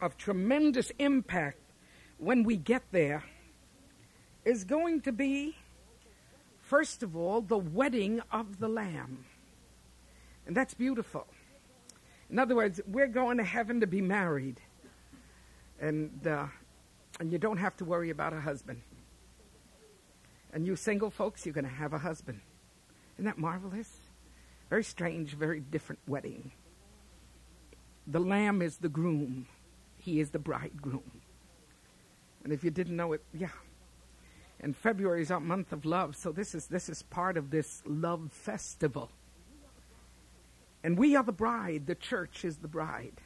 of tremendous impact when we get there is going to be, first of all, the wedding of the Lamb. And that's beautiful. In other words, we're going to heaven to be married. And, uh, and you don't have to worry about a husband. And you single folks, you're going to have a husband. Isn't that marvelous? Very strange, very different wedding. The lamb is the groom, he is the bridegroom. And if you didn't know it, yeah. And February is our month of love, so this is this is part of this love festival. And we are the bride, the church is the bride.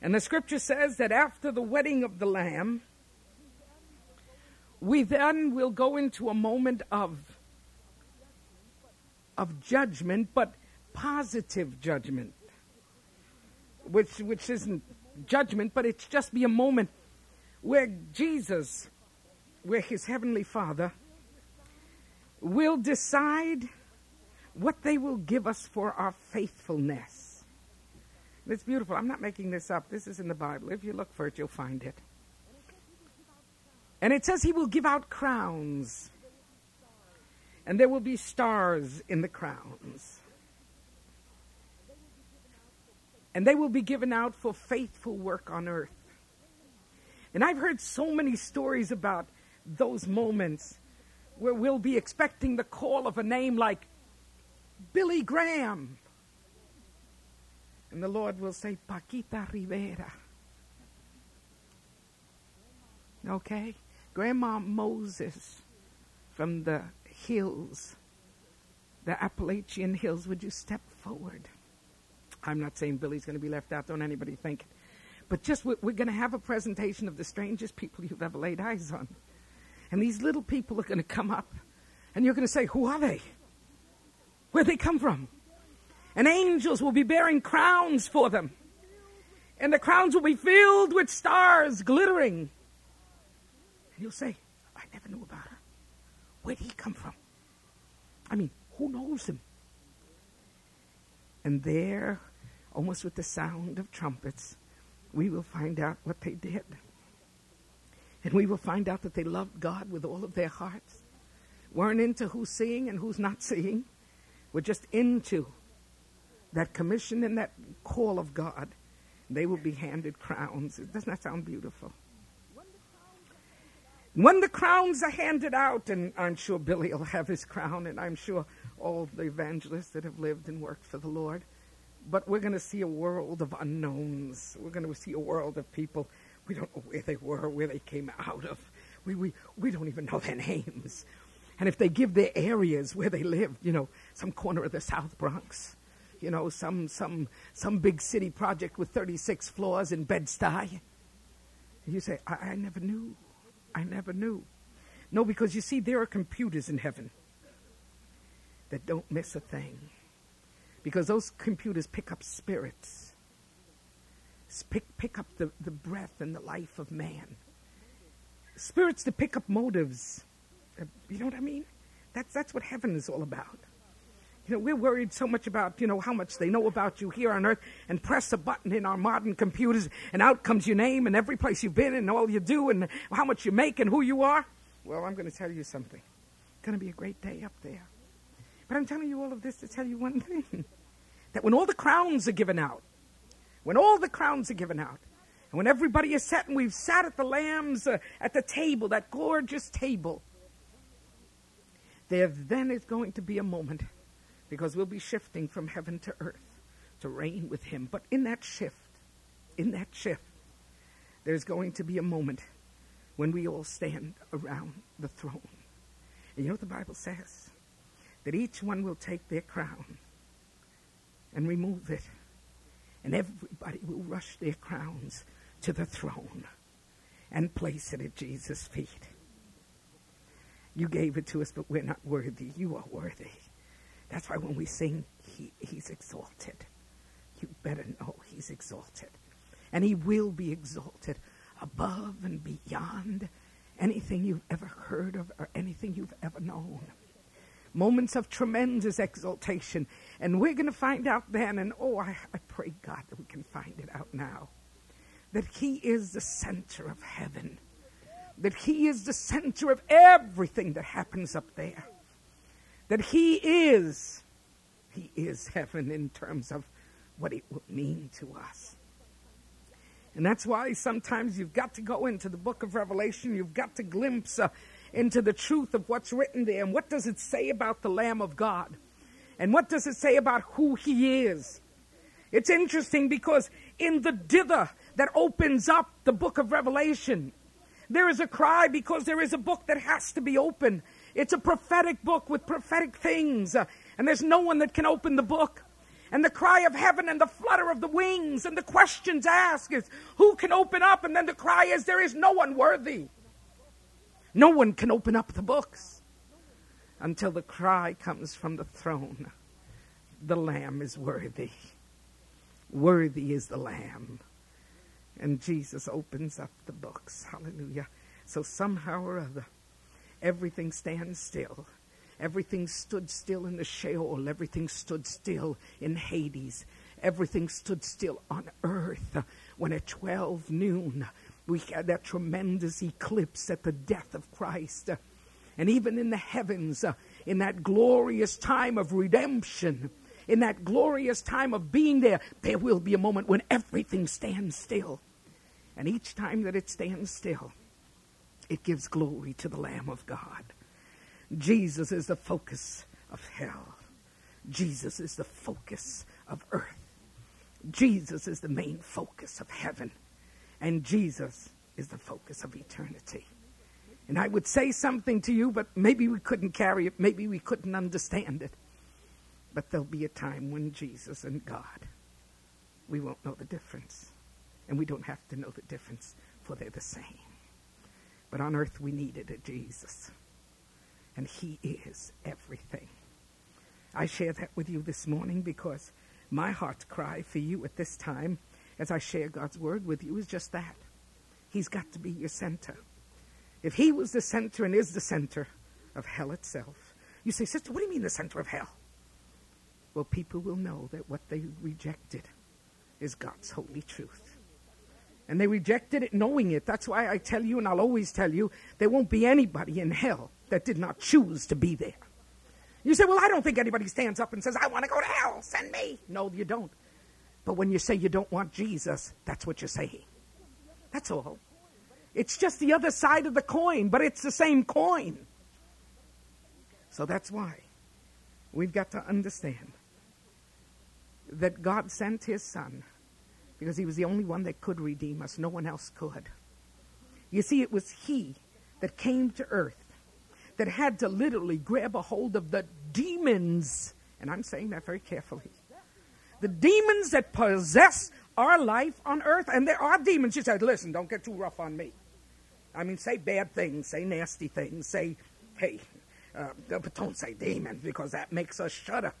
And the scripture says that after the wedding of the lamb, we then will go into a moment of of judgment, but positive judgment, which which isn't judgment, but it's just be a moment where Jesus, where His heavenly Father, will decide what they will give us for our faithfulness. It's beautiful. I'm not making this up. This is in the Bible. If you look for it, you'll find it. And it says he will give out crowns. And there will be stars in the crowns. And they will be given out for faithful work on earth. And I've heard so many stories about those moments where we'll be expecting the call of a name like Billy Graham. And the Lord will say, Paquita Rivera. Okay? Grandma Moses from the hills, the Appalachian hills, would you step forward? I'm not saying Billy's going to be left out, don't anybody think. But just we're, we're going to have a presentation of the strangest people you've ever laid eyes on. And these little people are going to come up, and you're going to say, Who are they? Where'd they come from? And angels will be bearing crowns for them. And the crowns will be filled with stars glittering. And you'll say, I never knew about her. Where'd he come from? I mean, who knows him? And there, almost with the sound of trumpets, we will find out what they did. And we will find out that they loved God with all of their hearts, weren't into who's seeing and who's not seeing, were just into that commission and that call of God. They will be handed crowns. Doesn't that sound beautiful? When the crowns are handed out, and I'm sure Billy will have his crown, and I'm sure all the evangelists that have lived and worked for the Lord, but we're going to see a world of unknowns. We're going to see a world of people we don't know where they were, where they came out of. We, we, we don't even know their names. And if they give their areas where they lived, you know, some corner of the South Bronx, you know, some, some, some big city project with 36 floors in Bed-Stuy, you say, I, I never knew. I never knew. No, because you see, there are computers in heaven that don't miss a thing. Because those computers pick up spirits, pick, pick up the, the breath and the life of man. Spirits to pick up motives. Uh, you know what I mean? That's, that's what heaven is all about. You know, we're worried so much about, you know, how much they know about you here on earth and press a button in our modern computers and out comes your name and every place you've been and all you do and how much you make and who you are. Well, I'm going to tell you something. It's going to be a great day up there. But I'm telling you all of this to tell you one thing. that when all the crowns are given out, when all the crowns are given out, and when everybody is set and we've sat at the lambs uh, at the table, that gorgeous table, there then is going to be a moment because we'll be shifting from heaven to earth to reign with him. But in that shift, in that shift, there's going to be a moment when we all stand around the throne. And you know what the Bible says? That each one will take their crown and remove it. And everybody will rush their crowns to the throne and place it at Jesus' feet. You gave it to us, but we're not worthy. You are worthy. That's why when we sing, he, He's exalted. You better know He's exalted. And He will be exalted above and beyond anything you've ever heard of or anything you've ever known. Moments of tremendous exaltation. And we're going to find out then, and oh, I, I pray, God, that we can find it out now, that He is the center of heaven, that He is the center of everything that happens up there, that He is, He is heaven in terms of what it will mean to us. And that's why sometimes you've got to go into the book of Revelation, you've got to glimpse into the truth of what's written there. And what does it say about the Lamb of God? And what does it say about who he is? It's interesting because in the dither that opens up the book of Revelation, there is a cry because there is a book that has to be open. It's a prophetic book with prophetic things, uh, and there's no one that can open the book and the cry of heaven and the flutter of the wings and the questions asked is who can open up and then the cry is there is no one worthy no one can open up the books until the cry comes from the throne. The lamb is worthy. Worthy is the lamb. And jesus opens up the books. Hallelujah. So somehow or other everything stands still. Everything stood still in the Sheol. Everything stood still in Hades. Everything stood still on earth when at 12 noon we had that tremendous eclipse at the death of Christ. And even in the heavens, in that glorious time of redemption, in that glorious time of being there, there will be a moment when everything stands still. And each time that it stands still, it gives glory to the Lamb of God. Jesus is the focus of hell. Jesus is the focus of earth. Jesus is the main focus of heaven. And Jesus is the focus of eternity. And I would say something to you, but maybe we couldn't carry it. Maybe we couldn't understand it. But there'll be a time when Jesus and God, we won't know the difference. And we don't have to know the difference, for they're the same. But on earth, we needed a Jesus and He is everything. I share that with you this morning because my heart's cry for you at this time, as I share God's word with you, is just that. He's got to be your center. If He was the center and is the center of hell itself, you say, Sister, what do you mean the center of hell? Well, people will know that what they rejected is God's holy truth. And they rejected it knowing it. That's why I tell you, and I'll always tell you, there won't be anybody in hell that did not choose to be there. You say, Well, I don't think anybody stands up and says, I want to go to hell, send me. No, you don't. But when you say you don't want Jesus, that's what you're saying. That's all. It's just the other side of the coin, but it's the same coin. So that's why we've got to understand that God sent his son because he was the only one that could redeem us. No one else could. You see, it was he that came to earth that had to literally grab a hold of the demons, and I'm saying that very carefully. The demons that possess our life on earth, and there are demons. You said, listen, don't get too rough on me. I mean, say bad things, say nasty things, say, hey, uh, but don't say demons because that makes us shudder.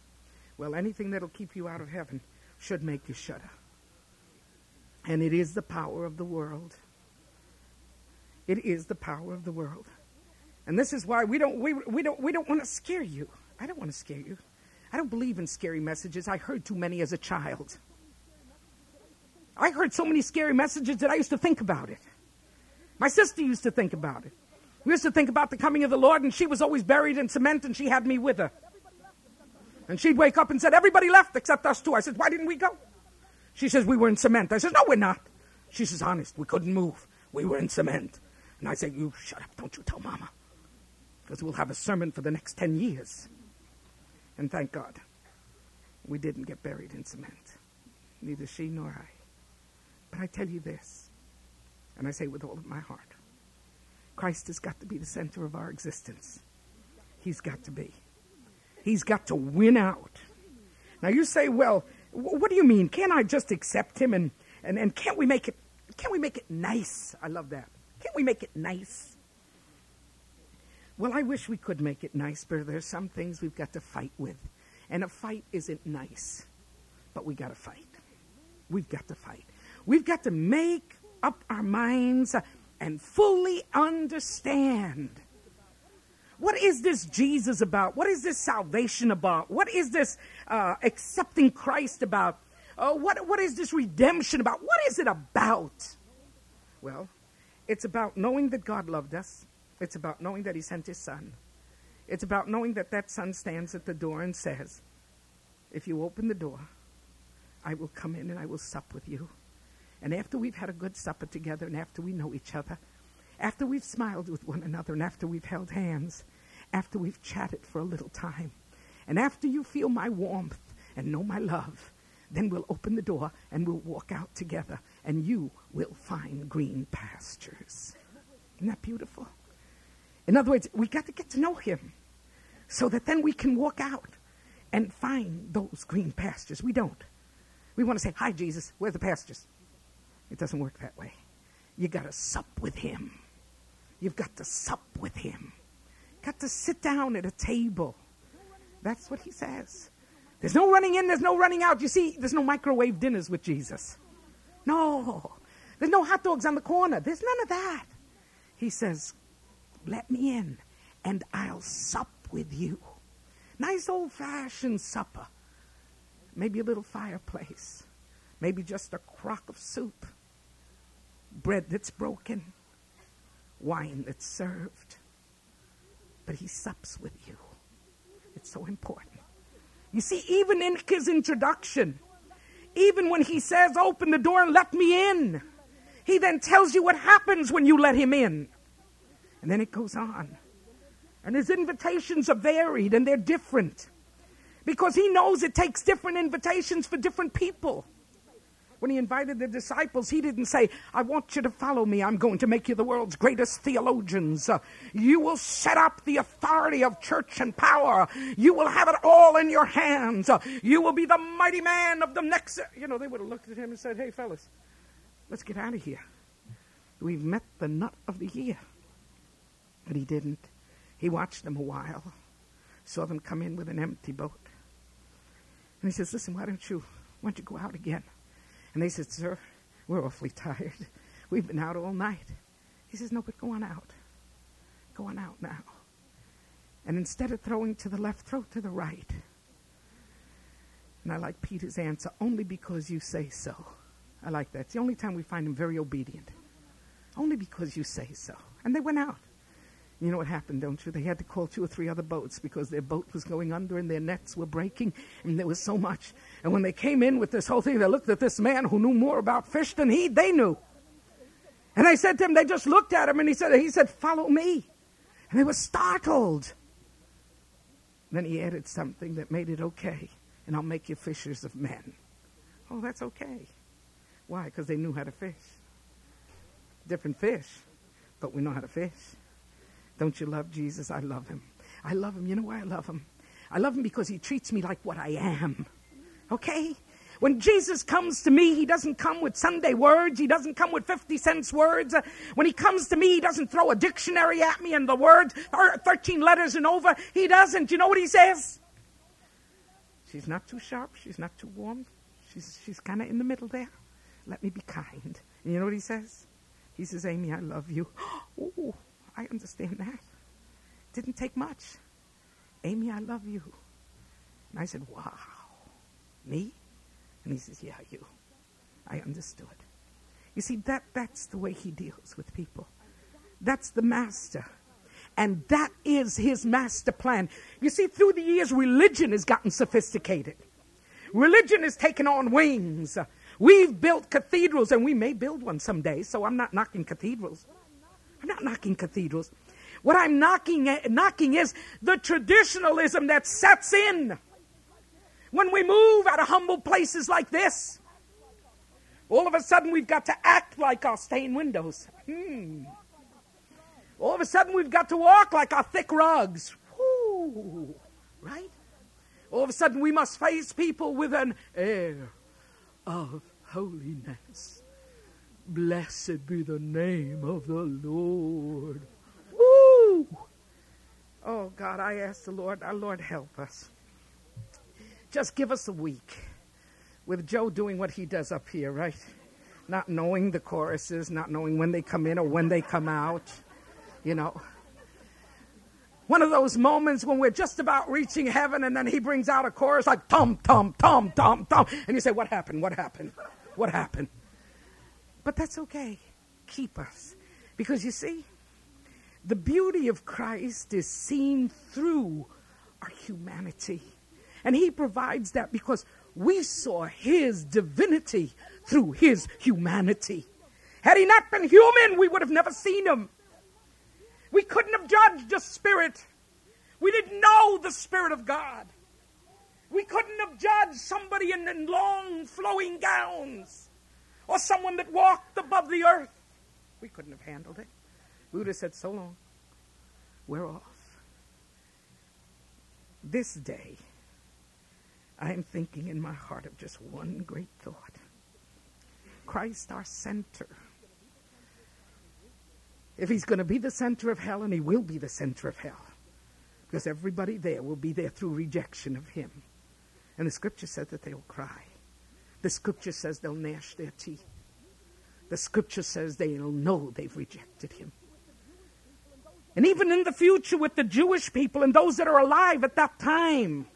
Well, anything that'll keep you out of heaven should make you shudder. And it is the power of the world. It is the power of the world. And this is why we don't, we, we don't, we don't want to scare you. I don't want to scare you. I don't believe in scary messages. I heard too many as a child. I heard so many scary messages that I used to think about it. My sister used to think about it. We used to think about the coming of the Lord, and she was always buried in cement, and she had me with her. And she'd wake up and said, Everybody left except us two. I said, Why didn't we go? She says, We were in cement. I said, No, we're not. She says, Honest, we couldn't move. We were in cement. And I said, You shut up. Don't you tell Mama because we'll have a sermon for the next 10 years. And thank God, we didn't get buried in cement. Neither she nor I. But I tell you this, and I say with all of my heart Christ has got to be the center of our existence. He's got to be. He's got to win out. Now you say, well, what do you mean? Can't I just accept him and, and, and can't we make it can't we make it nice? I love that. Can't we make it nice? Well, I wish we could make it nice, but there's some things we've got to fight with. And a fight isn't nice, but we got to fight. We've got to fight. We've got to make up our minds and fully understand What is this Jesus about? What is this salvation about? What is this uh, accepting Christ about? Uh, what, what is this redemption about? What is it about? Well, it's about knowing that God loved us. It's about knowing that He sent His Son. It's about knowing that that Son stands at the door and says, If you open the door, I will come in and I will sup with you. And after we've had a good supper together and after we know each other, after we've smiled with one another and after we've held hands, after we've chatted for a little time, and after you feel my warmth and know my love, then we'll open the door and we'll walk out together and you will find green pastures. Isn't that beautiful? In other words, we got to get to know him so that then we can walk out and find those green pastures. We don't. We want to say, Hi, Jesus, where are the pastures? It doesn't work that way. You got to sup with him. You've got to sup with him. Got to sit down at a table. That's what he says. There's no running in, there's no running out. You see, there's no microwave dinners with Jesus. No. There's no hot dogs on the corner. There's none of that. He says, Let me in, and I'll sup with you. Nice old fashioned supper. Maybe a little fireplace. Maybe just a crock of soup. Bread that's broken. Wine that's served. But he sups with you. It's so important. You see, even in his introduction, even when he says, Open the door and let me in, he then tells you what happens when you let him in. And then it goes on. And his invitations are varied and they're different because he knows it takes different invitations for different people. When he invited the disciples, he didn't say, I want you to follow me. I'm going to make you the world's greatest theologians. You will set up the authority of church and power. You will have it all in your hands. You will be the mighty man of the next. You know, they would have looked at him and said, Hey, fellas, let's get out of here. We've met the nut of the year. But he didn't. He watched them a while, saw them come in with an empty boat. And he says, Listen, why don't you, why don't you go out again? And they said, Sir, we're awfully tired. We've been out all night. He says, No, but go on out. Go on out now. And instead of throwing to the left, throw to the right. And I like Peter's answer, only because you say so. I like that. It's the only time we find him very obedient. Only because you say so. And they went out. You know what happened, don't you? They had to call two or three other boats because their boat was going under and their nets were breaking, and there was so much. And when they came in with this whole thing, they looked at this man who knew more about fish than he they knew. And they said to him, they just looked at him and he said, he said, Follow me. And they were startled. Then he added something that made it okay. And I'll make you fishers of men. Oh, that's okay. Why? Because they knew how to fish. Different fish, but we know how to fish. Don't you love Jesus? I love him. I love him. You know why I love him? I love him because he treats me like what I am. Okay? When Jesus comes to me, he doesn't come with Sunday words. He doesn't come with 50 cents words. When he comes to me, he doesn't throw a dictionary at me and the words are 13 letters and over. He doesn't. You know what he says? She's not too sharp. She's not too warm. She's, she's kind of in the middle there. Let me be kind. And you know what he says? He says, Amy, I love you. Oh, I understand that. Didn't take much. Amy, I love you. And I said, Wow. Me? And he says, Yeah, you. I understood. You see, that, that's the way he deals with people. That's the master. And that is his master plan. You see, through the years, religion has gotten sophisticated. Religion has taken on wings. We've built cathedrals, and we may build one someday, so I'm not knocking cathedrals. Not knocking cathedrals. What I'm knocking, knocking is the traditionalism that sets in when we move out of humble places like this. All of a sudden, we've got to act like our stained windows. Hmm. All of a sudden, we've got to walk like our thick rugs. Right? All of a sudden, we must face people with an air of holiness. Blessed be the name of the Lord. Woo! Oh, God, I ask the Lord, our Lord, help us. Just give us a week with Joe doing what he does up here, right? Not knowing the choruses, not knowing when they come in or when they come out, you know. One of those moments when we're just about reaching heaven and then he brings out a chorus like tom, tom, tom, tom, tom. And you say, What happened? What happened? What happened? But that's okay. Keep us. Because you see, the beauty of Christ is seen through our humanity. And he provides that because we saw his divinity through his humanity. Had he not been human, we would have never seen him. We couldn't have judged a spirit. We didn't know the Spirit of God. We couldn't have judged somebody in long flowing gowns or someone that walked above the earth. We couldn't have handled it. Have said, So long. We're off. This day, I am thinking in my heart of just one great thought Christ, our center. If he's going to be the center of hell, and he will be the center of hell, because everybody there will be there through rejection of him. And the scripture says that they'll cry. The scripture says they'll gnash their teeth. The scripture says they'll know they've rejected him. And even in the future with the Jewish people and those that are alive at that time,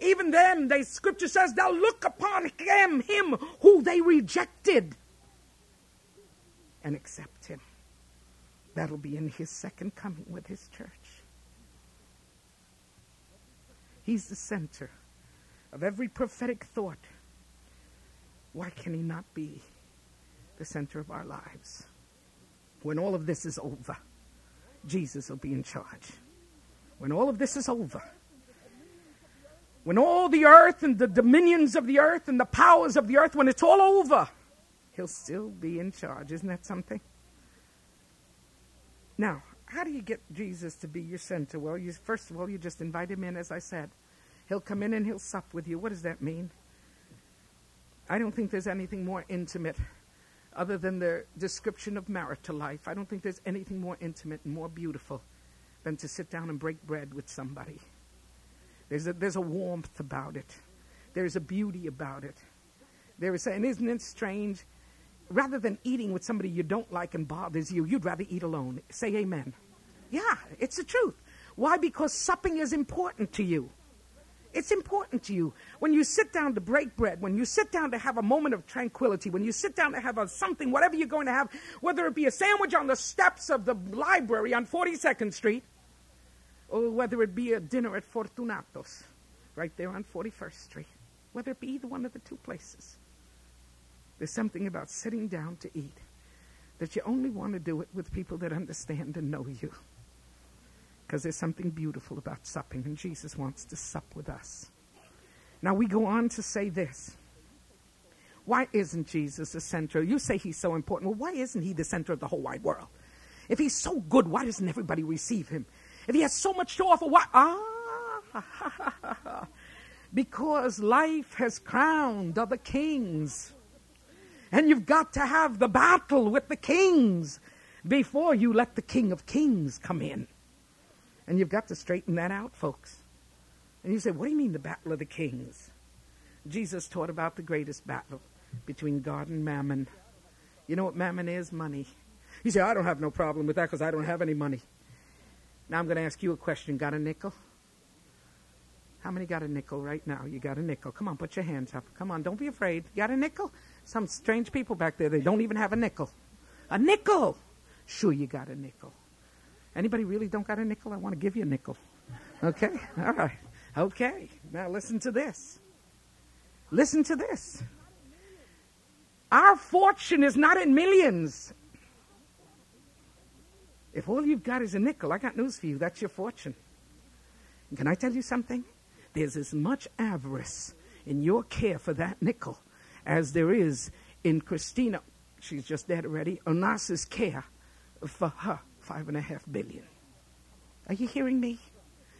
even then, the scripture says they'll look upon him, him who they rejected, and accept him. That'll be in his second coming with his church. He's the center of every prophetic thought. Why can he not be the center of our lives? When all of this is over, Jesus will be in charge. When all of this is over, when all the earth and the dominions of the earth and the powers of the earth, when it's all over, he'll still be in charge. Isn't that something? Now, how do you get Jesus to be your center? Well, you, first of all, you just invite him in, as I said. He'll come in and he'll sup with you. What does that mean? I don't think there's anything more intimate other than the description of marital life. I don't think there's anything more intimate and more beautiful than to sit down and break bread with somebody. There's a, there's a warmth about it. There's a beauty about it. There is, and isn't it strange? Rather than eating with somebody you don't like and bothers you, you'd rather eat alone. Say amen. Yeah, it's the truth. Why? Because supping is important to you. It's important to you. When you sit down to break bread, when you sit down to have a moment of tranquility, when you sit down to have a something, whatever you're going to have, whether it be a sandwich on the steps of the library on 42nd Street, or whether it be a dinner at Fortunatos, right there on 41st Street, whether it be either one of the two places, there's something about sitting down to eat that you only want to do it with people that understand and know you because there's something beautiful about supping, and Jesus wants to sup with us. Now we go on to say this. Why isn't Jesus the center? You say he's so important. Well, why isn't he the center of the whole wide world? If he's so good, why doesn't everybody receive him? If he has so much to offer, why? Ah, because life has crowned other kings. And you've got to have the battle with the kings before you let the King of Kings come in. And you've got to straighten that out, folks. And you say, what do you mean the battle of the kings? Jesus taught about the greatest battle between God and mammon. You know what mammon is? Money. You say, I don't have no problem with that because I don't have any money. Now I'm going to ask you a question. Got a nickel? How many got a nickel right now? You got a nickel. Come on, put your hands up. Come on, don't be afraid. You got a nickel? Some strange people back there, they don't even have a nickel. A nickel! Sure, you got a nickel. Anybody really don't got a nickel? I want to give you a nickel. Okay? All right. Okay. Now listen to this. Listen to this. Our fortune is not in millions. If all you've got is a nickel, I got news for you. That's your fortune. Can I tell you something? There's as much avarice in your care for that nickel as there is in Christina, she's just dead already, Onassis's care for her five and a half billion. Are you hearing me?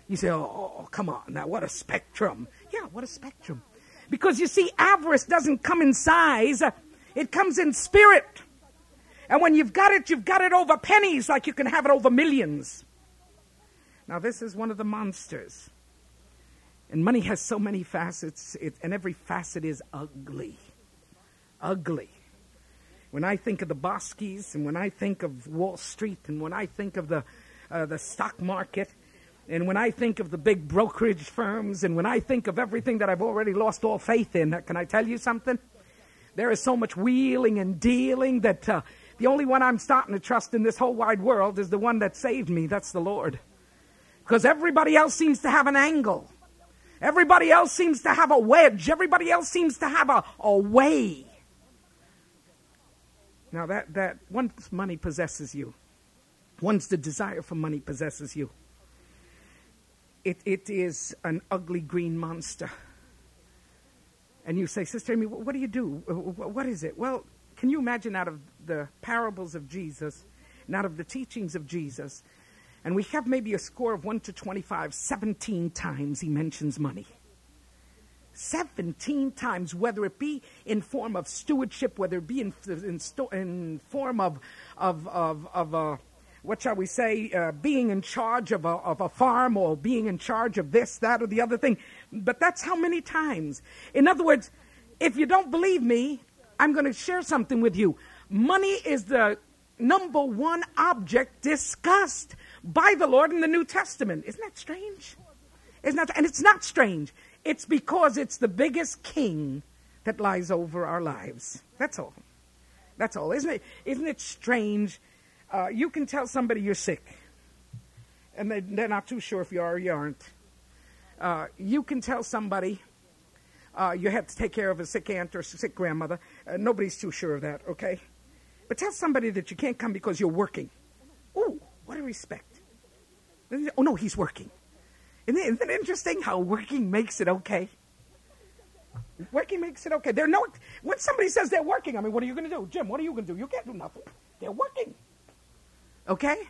You say, oh, oh, come on, now what a spectrum. Yeah, what a spectrum. Because you see, avarice doesn't come in size, it comes in spirit. And when you've got it, you've got it over pennies like you can have it over millions. Now, this is one of the monsters. And money has so many facets, it, and every facet is ugly. Ugly. When I think of the Boeskys and when I think of Wall Street and when I think of the, uh, the stock market, And when I think of the big brokerage firms and when I think of everything that I've already lost all faith in, can I tell you something? There is so much wheeling and dealing that uh, the only one I'm starting to trust in this whole wide world is the one that saved me. That's the Lord. Because everybody else seems to have an angle. Everybody else seems to have a wedge. Everybody else seems to have a, a way. Now, that, that once money possesses you, once the desire for money possesses you, it, it is an ugly green monster. And you say, Sister Amy, what do you do? What is it? Well, can you imagine out of the parables of Jesus and out of the teachings of Jesus, and we have maybe a score of 1 to 25, 17 times he mentions money. 17 times, whether it be in form of stewardship, whether it be in, in, in form of, of, of, of uh, what shall we say, uh, being in charge of a, of a farm or being in charge of this, that, or the other thing. But that's how many times. In other words, if you don't believe me, I'm going to share something with you. Money is the number one object discussed by the Lord in the New Testament. Isn't that strange? Isn't that, and it's not strange. It's because it's the biggest king that lies over our lives. That's all. That's all. Isn't it, isn't it strange? Uh, you can tell somebody you're sick, and they, they're not too sure if you are or you aren't. Uh, you can tell somebody uh, you have to take care of a sick aunt or sick grandmother. Uh, nobody's too sure of that, okay? But tell somebody that you can't come because you're working. Ooh, what a respect. Oh, no, he's working. Isn't it, isn't it interesting how working makes it okay? Working makes it okay. They're no, when somebody says they're working, I mean, what are you going to do? Jim, what are you going to do? You can't do nothing. They're working. Okay?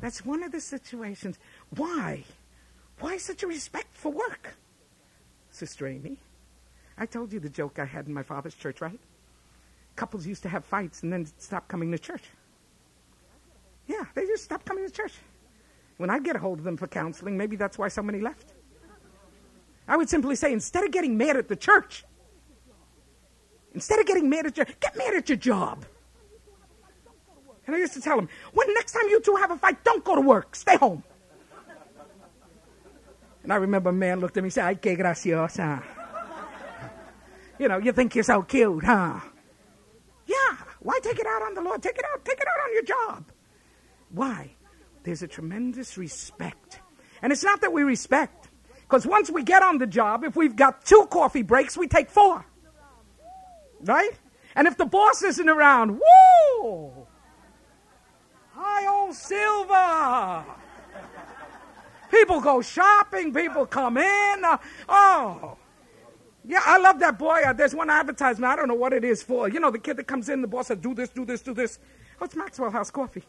That's one of the situations. Why? Why such a respect for work? Sister Amy, I told you the joke I had in my father's church, right? Couples used to have fights and then stop coming to church. Yeah, they just stopped coming to church. When I'd get a hold of them for counseling, maybe that's why so many left. I would simply say, instead of getting mad at the church, instead of getting mad at your, get mad at your job. And I used to tell them, when next time you two have a fight, don't go to work, stay home. And I remember a man looked at me and said, ay, que graciosa. You know, you think you're so cute, huh? Yeah. Why take it out on the Lord? Take it out. Take it out on your job. Why? There's a tremendous respect. And it's not that we respect, because once we get on the job, if we've got two coffee breaks, we take four. Right? And if the boss isn't around, woo! Hi, old Silver! People go shopping, people come in. Uh, oh. Yeah, I love that boy. Uh, there's one advertisement. I don't know what it is for. You know, the kid that comes in, the boss says, do this, do this, do this. Oh, it's Maxwell House Coffee.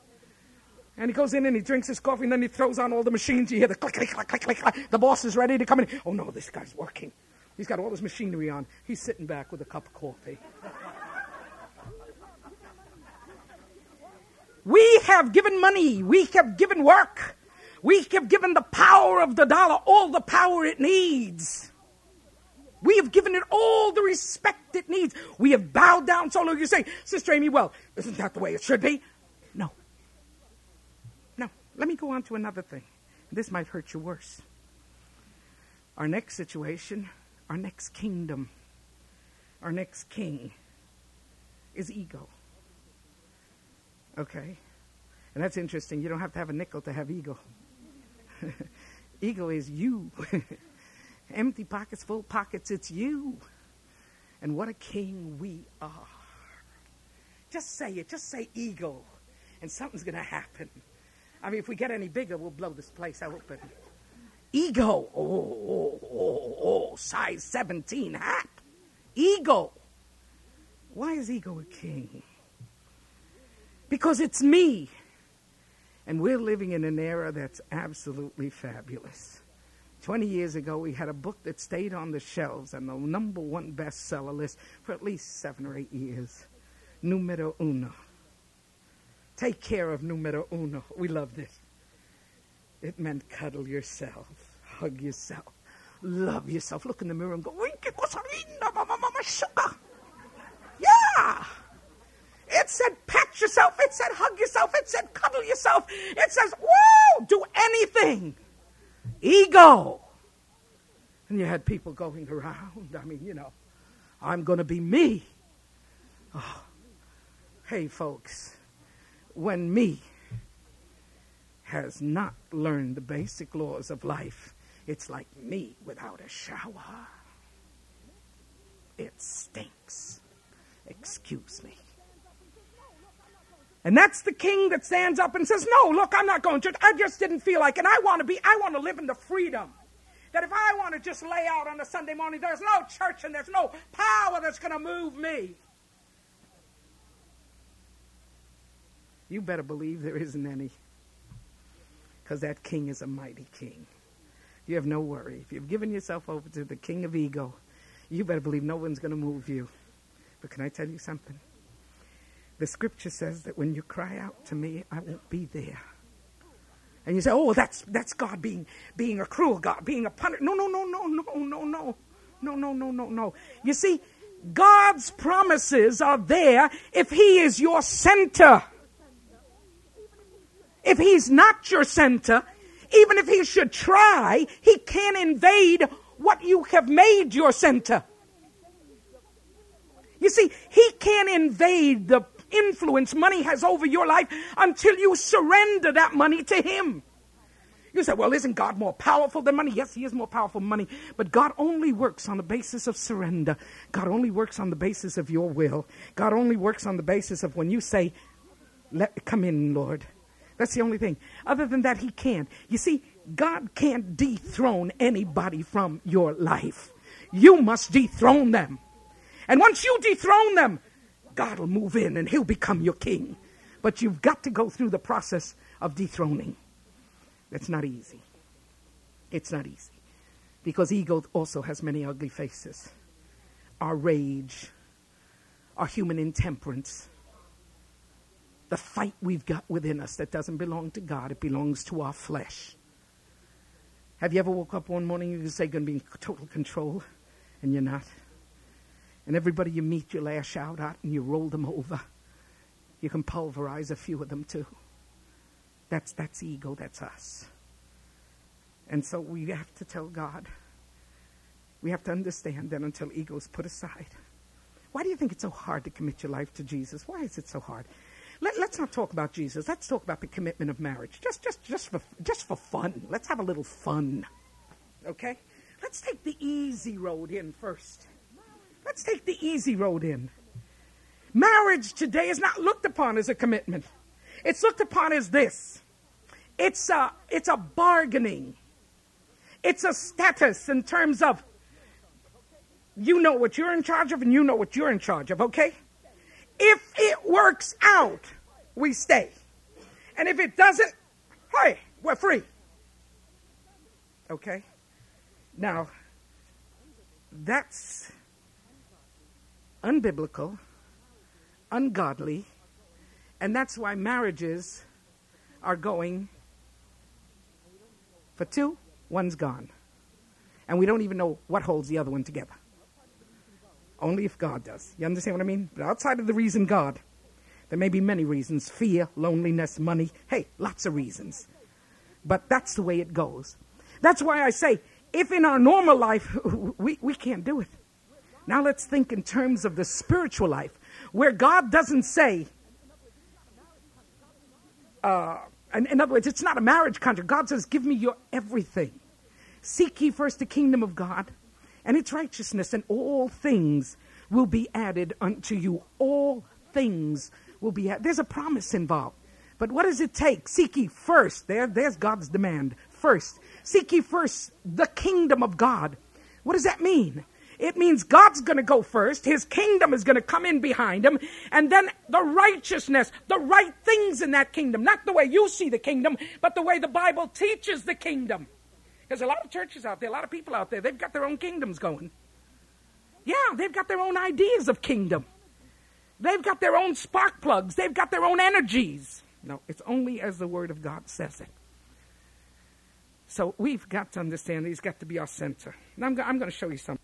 And he goes in and he drinks his coffee and then he throws on all the machines. You hear the click, click, click, click, click, click. The boss is ready to come in. Oh no, this guy's working. He's got all his machinery on. He's sitting back with a cup of coffee. we have given money. We have given work. We have given the power of the dollar all the power it needs. We have given it all the respect it needs. We have bowed down so low. You say, Sister Amy, well, isn't that the way it should be? Let me go on to another thing. This might hurt you worse. Our next situation, our next kingdom, our next king is ego. Okay? And that's interesting. You don't have to have a nickel to have ego. ego is you. Empty pockets, full pockets, it's you. And what a king we are. Just say it. Just say ego. And something's going to happen. I mean, if we get any bigger, we'll blow this place open. Ego. Oh, oh, oh, oh, size 17 hat. Ego. Why is ego a king? Because it's me. And we're living in an era that's absolutely fabulous. 20 years ago, we had a book that stayed on the shelves and the number one bestseller list for at least seven or eight years. Numero uno. Take care of numero uno. We love this. It meant cuddle yourself, hug yourself, love yourself. Look in the mirror and go, que cosa mama, mama, sugar. Yeah. It said pat yourself. It said hug yourself. It said cuddle yourself. It says, whoa, do anything ego. And you had people going around. I mean, you know, I'm going to be me. Oh. Hey, folks, when me has not learned the basic laws of life, it's like me without a shower. It stinks. Excuse me. And that's the king that stands up and says, No, look, I'm not going to. I just didn't feel like it. I want to be, I want to live in the freedom. That if I want to just lay out on a Sunday morning, there's no church and there's no power that's going to move me. You better believe there isn't any. Because that king is a mighty king. You have no worry. If you've given yourself over to the king of ego, you better believe no one's going to move you. But can I tell you something? The scripture says that when you cry out to me, I won't be there. And you say, "Oh, that's that's God being being a cruel God, being a punishment." No, no, no, no, no, no, no, no, no, no, no, no. You see, God's promises are there if He is your center. If He's not your center, even if He should try, He can't invade what you have made your center. You see, He can't invade the influence money has over your life until you surrender that money to Him. You say, well, isn't God more powerful than money? Yes, He is more powerful than money. But God only works on the basis of surrender. God only works on the basis of your will. God only works on the basis of when you say, Let, Come in, Lord. That's the only thing. Other than that, He can't. You see, God can't dethrone anybody from your life. You must dethrone them. And once you dethrone them, God will move in and he'll become your king. But you've got to go through the process of dethroning. It's not easy. It's not easy. Because ego also has many ugly faces. Our rage, our human intemperance, the fight we've got within us that doesn't belong to God, it belongs to our flesh. Have you ever woke up one morning and you say, going to be in total control, and you're not? And everybody you meet, you lash out at and you roll them over. You can pulverize a few of them too. That's, that's ego, that's us. And so we have to tell God, we have to understand that until ego is put aside. Why do you think it's so hard to commit your life to Jesus? Why is it so hard? Let, us not talk about Jesus. Let's talk about the commitment of marriage. Just, just, just for, just for fun. Let's have a little fun. Okay? Let's take the easy road in first. Let's take the easy road in. Marriage today is not looked upon as a commitment. It's looked upon as this. It's a, it's a bargaining. It's a status in terms of you know what you're in charge of and you know what you're in charge of, okay? If it works out, we stay. And if it doesn't, hey, we're free. Okay? Now, that's unbiblical, ungodly, and that's why marriages are going for two, one's gone. And we don't even know what holds the other one together. Only if God does. You understand what I mean? But outside of the reason God, there may be many reasons fear, loneliness, money. Hey, lots of reasons. But that's the way it goes. That's why I say, if in our normal life, we, we can't do it. Now let's think in terms of the spiritual life, where God doesn't say, uh, in, in other words, it's not a marriage contract. God says, Give me your everything. Seek ye first the kingdom of God and its righteousness, and all things will be added unto you. All things will be added. There's a promise involved. But what does it take? Seek ye first. There, there's God's demand. First. Seek ye first the kingdom of God. What does that mean? It means God's going to go first. His kingdom is going to come in behind him. And then the righteousness, the right things in that kingdom. Not the way you see the kingdom, but the way the Bible teaches the kingdom. There's a lot of churches out there, a lot of people out there, they've got their own kingdoms going. Yeah, they've got their own ideas of kingdom. They've got their own spark plugs. They've got their own energies. No, it's only as the Word of God says it. So we've got to understand that He's got to be our center. Now I'm, I'm going to show you something.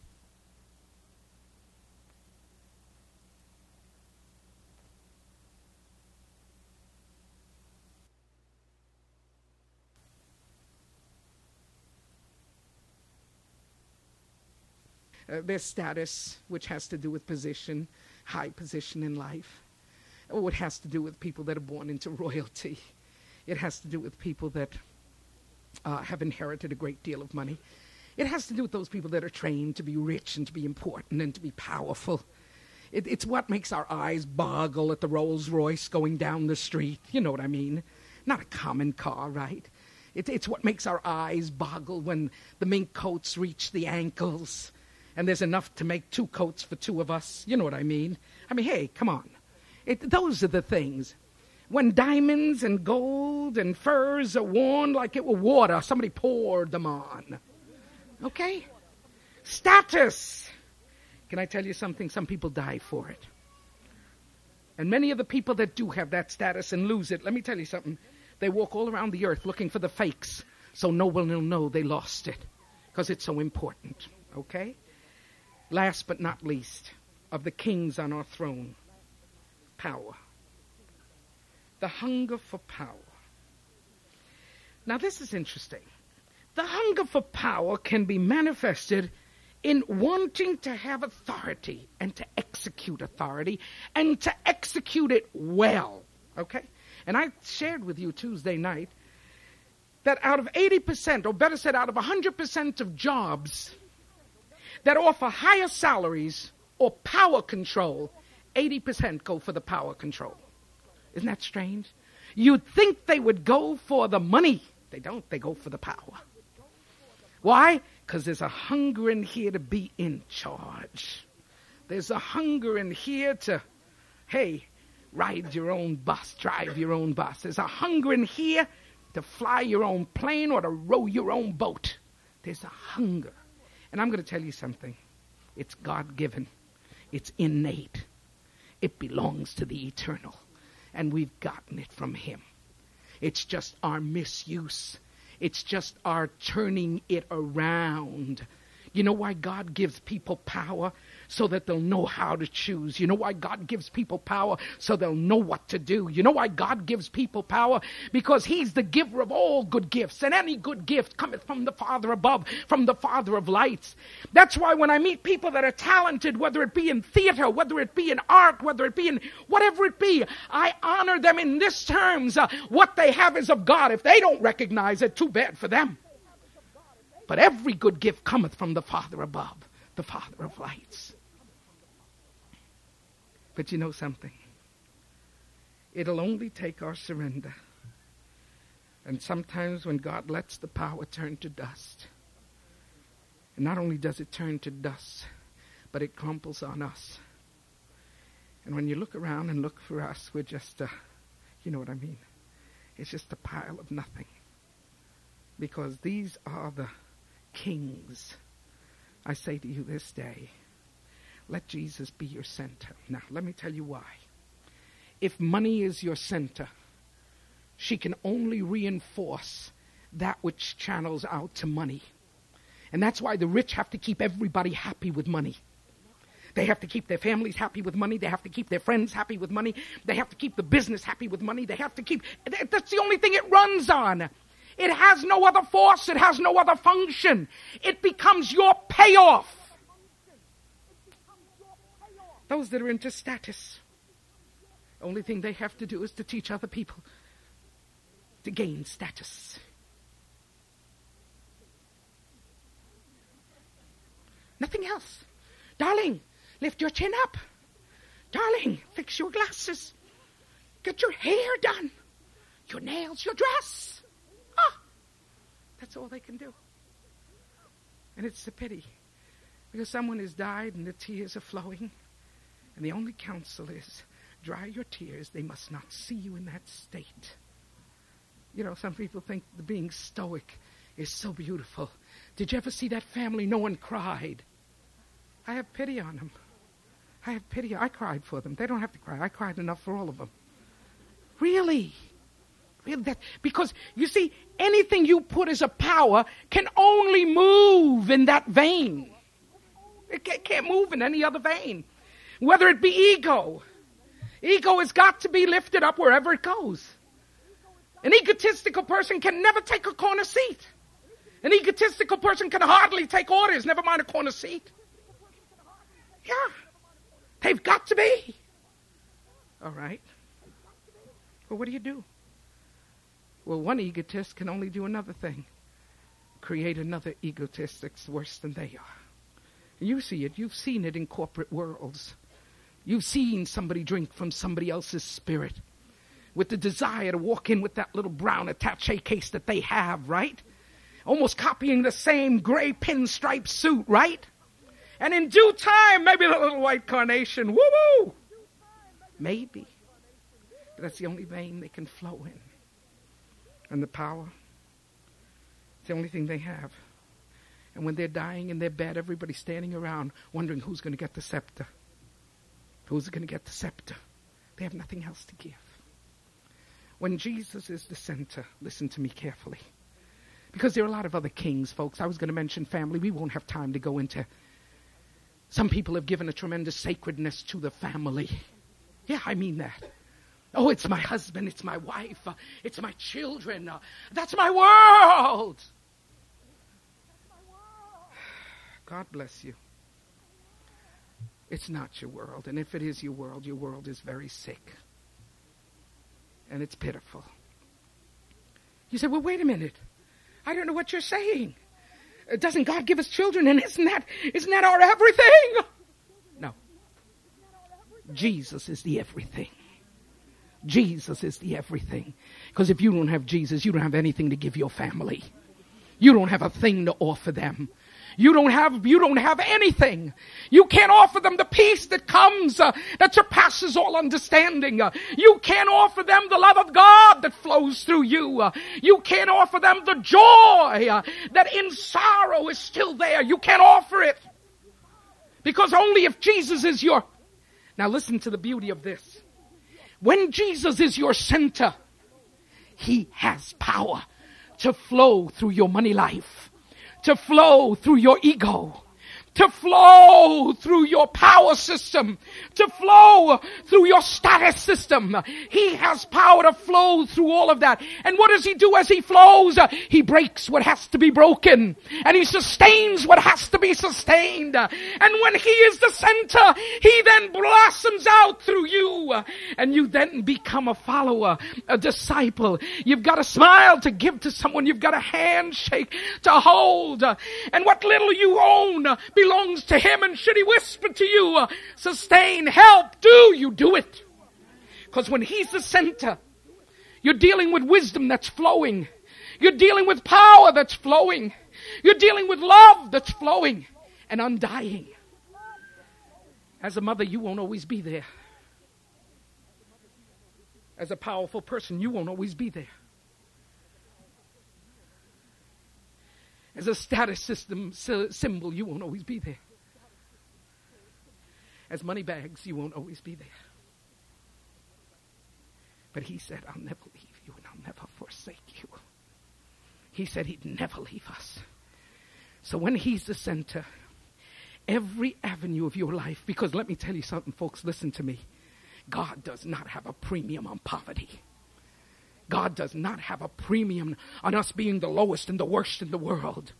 Uh, there's status, which has to do with position, high position in life. Oh, it has to do with people that are born into royalty. It has to do with people that uh, have inherited a great deal of money. It has to do with those people that are trained to be rich and to be important and to be powerful. It, it's what makes our eyes boggle at the Rolls Royce going down the street. You know what I mean? Not a common car, right? It, it's what makes our eyes boggle when the mink coats reach the ankles and there's enough to make two coats for two of us. You know what I mean? I mean, hey, come on. It, those are the things. When diamonds and gold and furs are worn like it were water, somebody poured them on. Okay? Status. Can I tell you something? Some people die for it. And many of the people that do have that status and lose it, let me tell you something. They walk all around the earth looking for the fakes so no one will know they lost it because it's so important. Okay? Last but not least, of the kings on our throne, power. The hunger for power. Now, this is interesting. The hunger for power can be manifested in wanting to have authority and to execute authority and to execute it well. Okay? And I shared with you Tuesday night that out of 80%, or better said, out of 100% of jobs that offer higher salaries or power control, 80% go for the power control. Isn't that strange? You'd think they would go for the money. They don't, they go for the power. Why? Because there's a hunger in here to be in charge. There's a hunger in here to, hey, ride your own bus, drive your own bus. There's a hunger in here to fly your own plane or to row your own boat. There's a hunger. And I'm going to tell you something it's God given, it's innate, it belongs to the eternal. And we've gotten it from Him. It's just our misuse it's just our turning it around. You know why God gives people power? So that they'll know how to choose. You know why God gives people power? So they'll know what to do. You know why God gives people power? Because He's the giver of all good gifts. And any good gift cometh from the Father above, from the Father of lights. That's why when I meet people that are talented, whether it be in theater, whether it be in art, whether it be in whatever it be, I honor them in this terms. Uh, what they have is of God. If they don't recognize it, too bad for them. But every good gift cometh from the Father above, the Father of lights. But you know something? It'll only take our surrender. And sometimes when God lets the power turn to dust, and not only does it turn to dust, but it crumples on us. And when you look around and look for us, we're just, a, you know what I mean? It's just a pile of nothing. Because these are the kings. I say to you this day, let Jesus be your center. Now, let me tell you why. If money is your center, she can only reinforce that which channels out to money. And that's why the rich have to keep everybody happy with money. They have to keep their families happy with money. They have to keep their friends happy with money. They have to keep the business happy with money. They have to keep, that's the only thing it runs on. It has no other force, it has no other function. It becomes your payoff. Those that are into status, only thing they have to do is to teach other people to gain status. Nothing else. Darling, lift your chin up. Darling, fix your glasses. Get your hair done. Your nails, your dress. Ah, That's all they can do. And it's a pity because someone has died and the tears are flowing. And the only counsel is dry your tears. They must not see you in that state. You know, some people think the being stoic is so beautiful. Did you ever see that family? No one cried. I have pity on them. I have pity. I cried for them. They don't have to cry. I cried enough for all of them. Really? That, because you see, anything you put as a power can only move in that vein. It can't move in any other vein. Whether it be ego, ego has got to be lifted up wherever it goes. An egotistical person can never take a corner seat. An egotistical person can hardly take orders, never mind a corner seat. Yeah. They've got to be. All right. Well, what do you do? Well, one egotist can only do another thing create another egotist that's worse than they are. You see it. You've seen it in corporate worlds. You've seen somebody drink from somebody else's spirit with the desire to walk in with that little brown attache case that they have, right? Almost copying the same gray pinstripe suit, right? And in due time, maybe the little white carnation, woo woo! Maybe. But that's the only vein they can flow in. And the power, it's the only thing they have. And when they're dying in their bed, everybody's standing around wondering who's going to get the scepter. Who's going to get the scepter? They have nothing else to give. When Jesus is the center, listen to me carefully. Because there are a lot of other kings, folks. I was going to mention family. We won't have time to go into. Some people have given a tremendous sacredness to the family. Yeah, I mean that. Oh, it's my husband, it's my wife, uh, it's my children. Uh, that's my world. God bless you. It's not your world. And if it is your world, your world is very sick. And it's pitiful. You say, well, wait a minute. I don't know what you're saying. Uh, doesn't God give us children? And isn't that, isn't that our everything? No. Jesus is the everything. Jesus is the everything. Because if you don't have Jesus, you don't have anything to give your family. You don't have a thing to offer them. You don't have, you don't have anything. You can't offer them the peace that comes, uh, that surpasses all understanding. Uh, you can't offer them the love of God that flows through you. Uh, you can't offer them the joy uh, that in sorrow is still there. You can't offer it. Because only if Jesus is your, now listen to the beauty of this. When Jesus is your center, He has power to flow through your money life to flow through your ego to flow through your power system, to flow through your status system. He has power to flow through all of that. And what does he do as he flows? He breaks what has to be broken and he sustains what has to be sustained. And when he is the center, he then blossoms out through you and you then become a follower, a disciple. You've got a smile to give to someone. You've got a handshake to hold. And what little you own belongs to Him. And should He whisper to you, uh, sustain, help, do, you do it. Because when He's the center, you're dealing with wisdom that's flowing. You're dealing with power that's flowing. You're dealing with love that's flowing and undying. As a mother, you won't always be there. As a powerful person, you won't always be there. As a status system symbol, you won't always be there. As money bags, you won't always be there. But he said, I'll never leave you and I'll never forsake you. He said he'd never leave us. So when he's the center, every avenue of your life, because let me tell you something, folks, listen to me. God does not have a premium on poverty. God does not have a premium on us being the lowest and the worst in the world.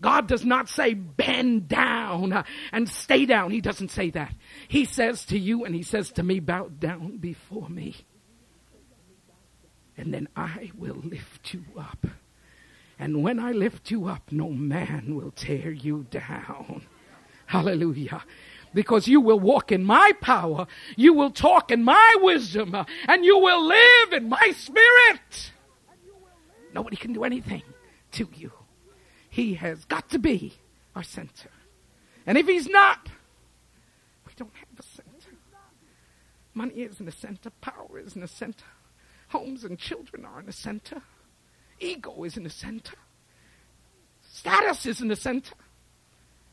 God does not say bend down and stay down. He doesn't say that. He says to you and he says to me, bow down before me. And then I will lift you up. And when I lift you up, no man will tear you down. Hallelujah because you will walk in my power, you will talk in my wisdom, and you will live in my spirit. Nobody can do anything to you. He has got to be our center. And if he's not, we don't have a center. Money isn't a center, power isn't a center, homes and children aren't a center, ego isn't a center, status isn't a center.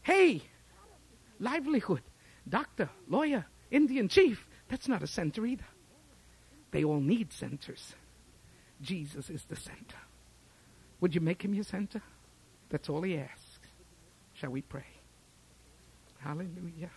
Hey, livelihood, doctor, lawyer, Indian chief. That's not a center either. They all need centers. Jesus is the center. Would you make him your center? That's all he asks. Shall we pray? Hallelujah.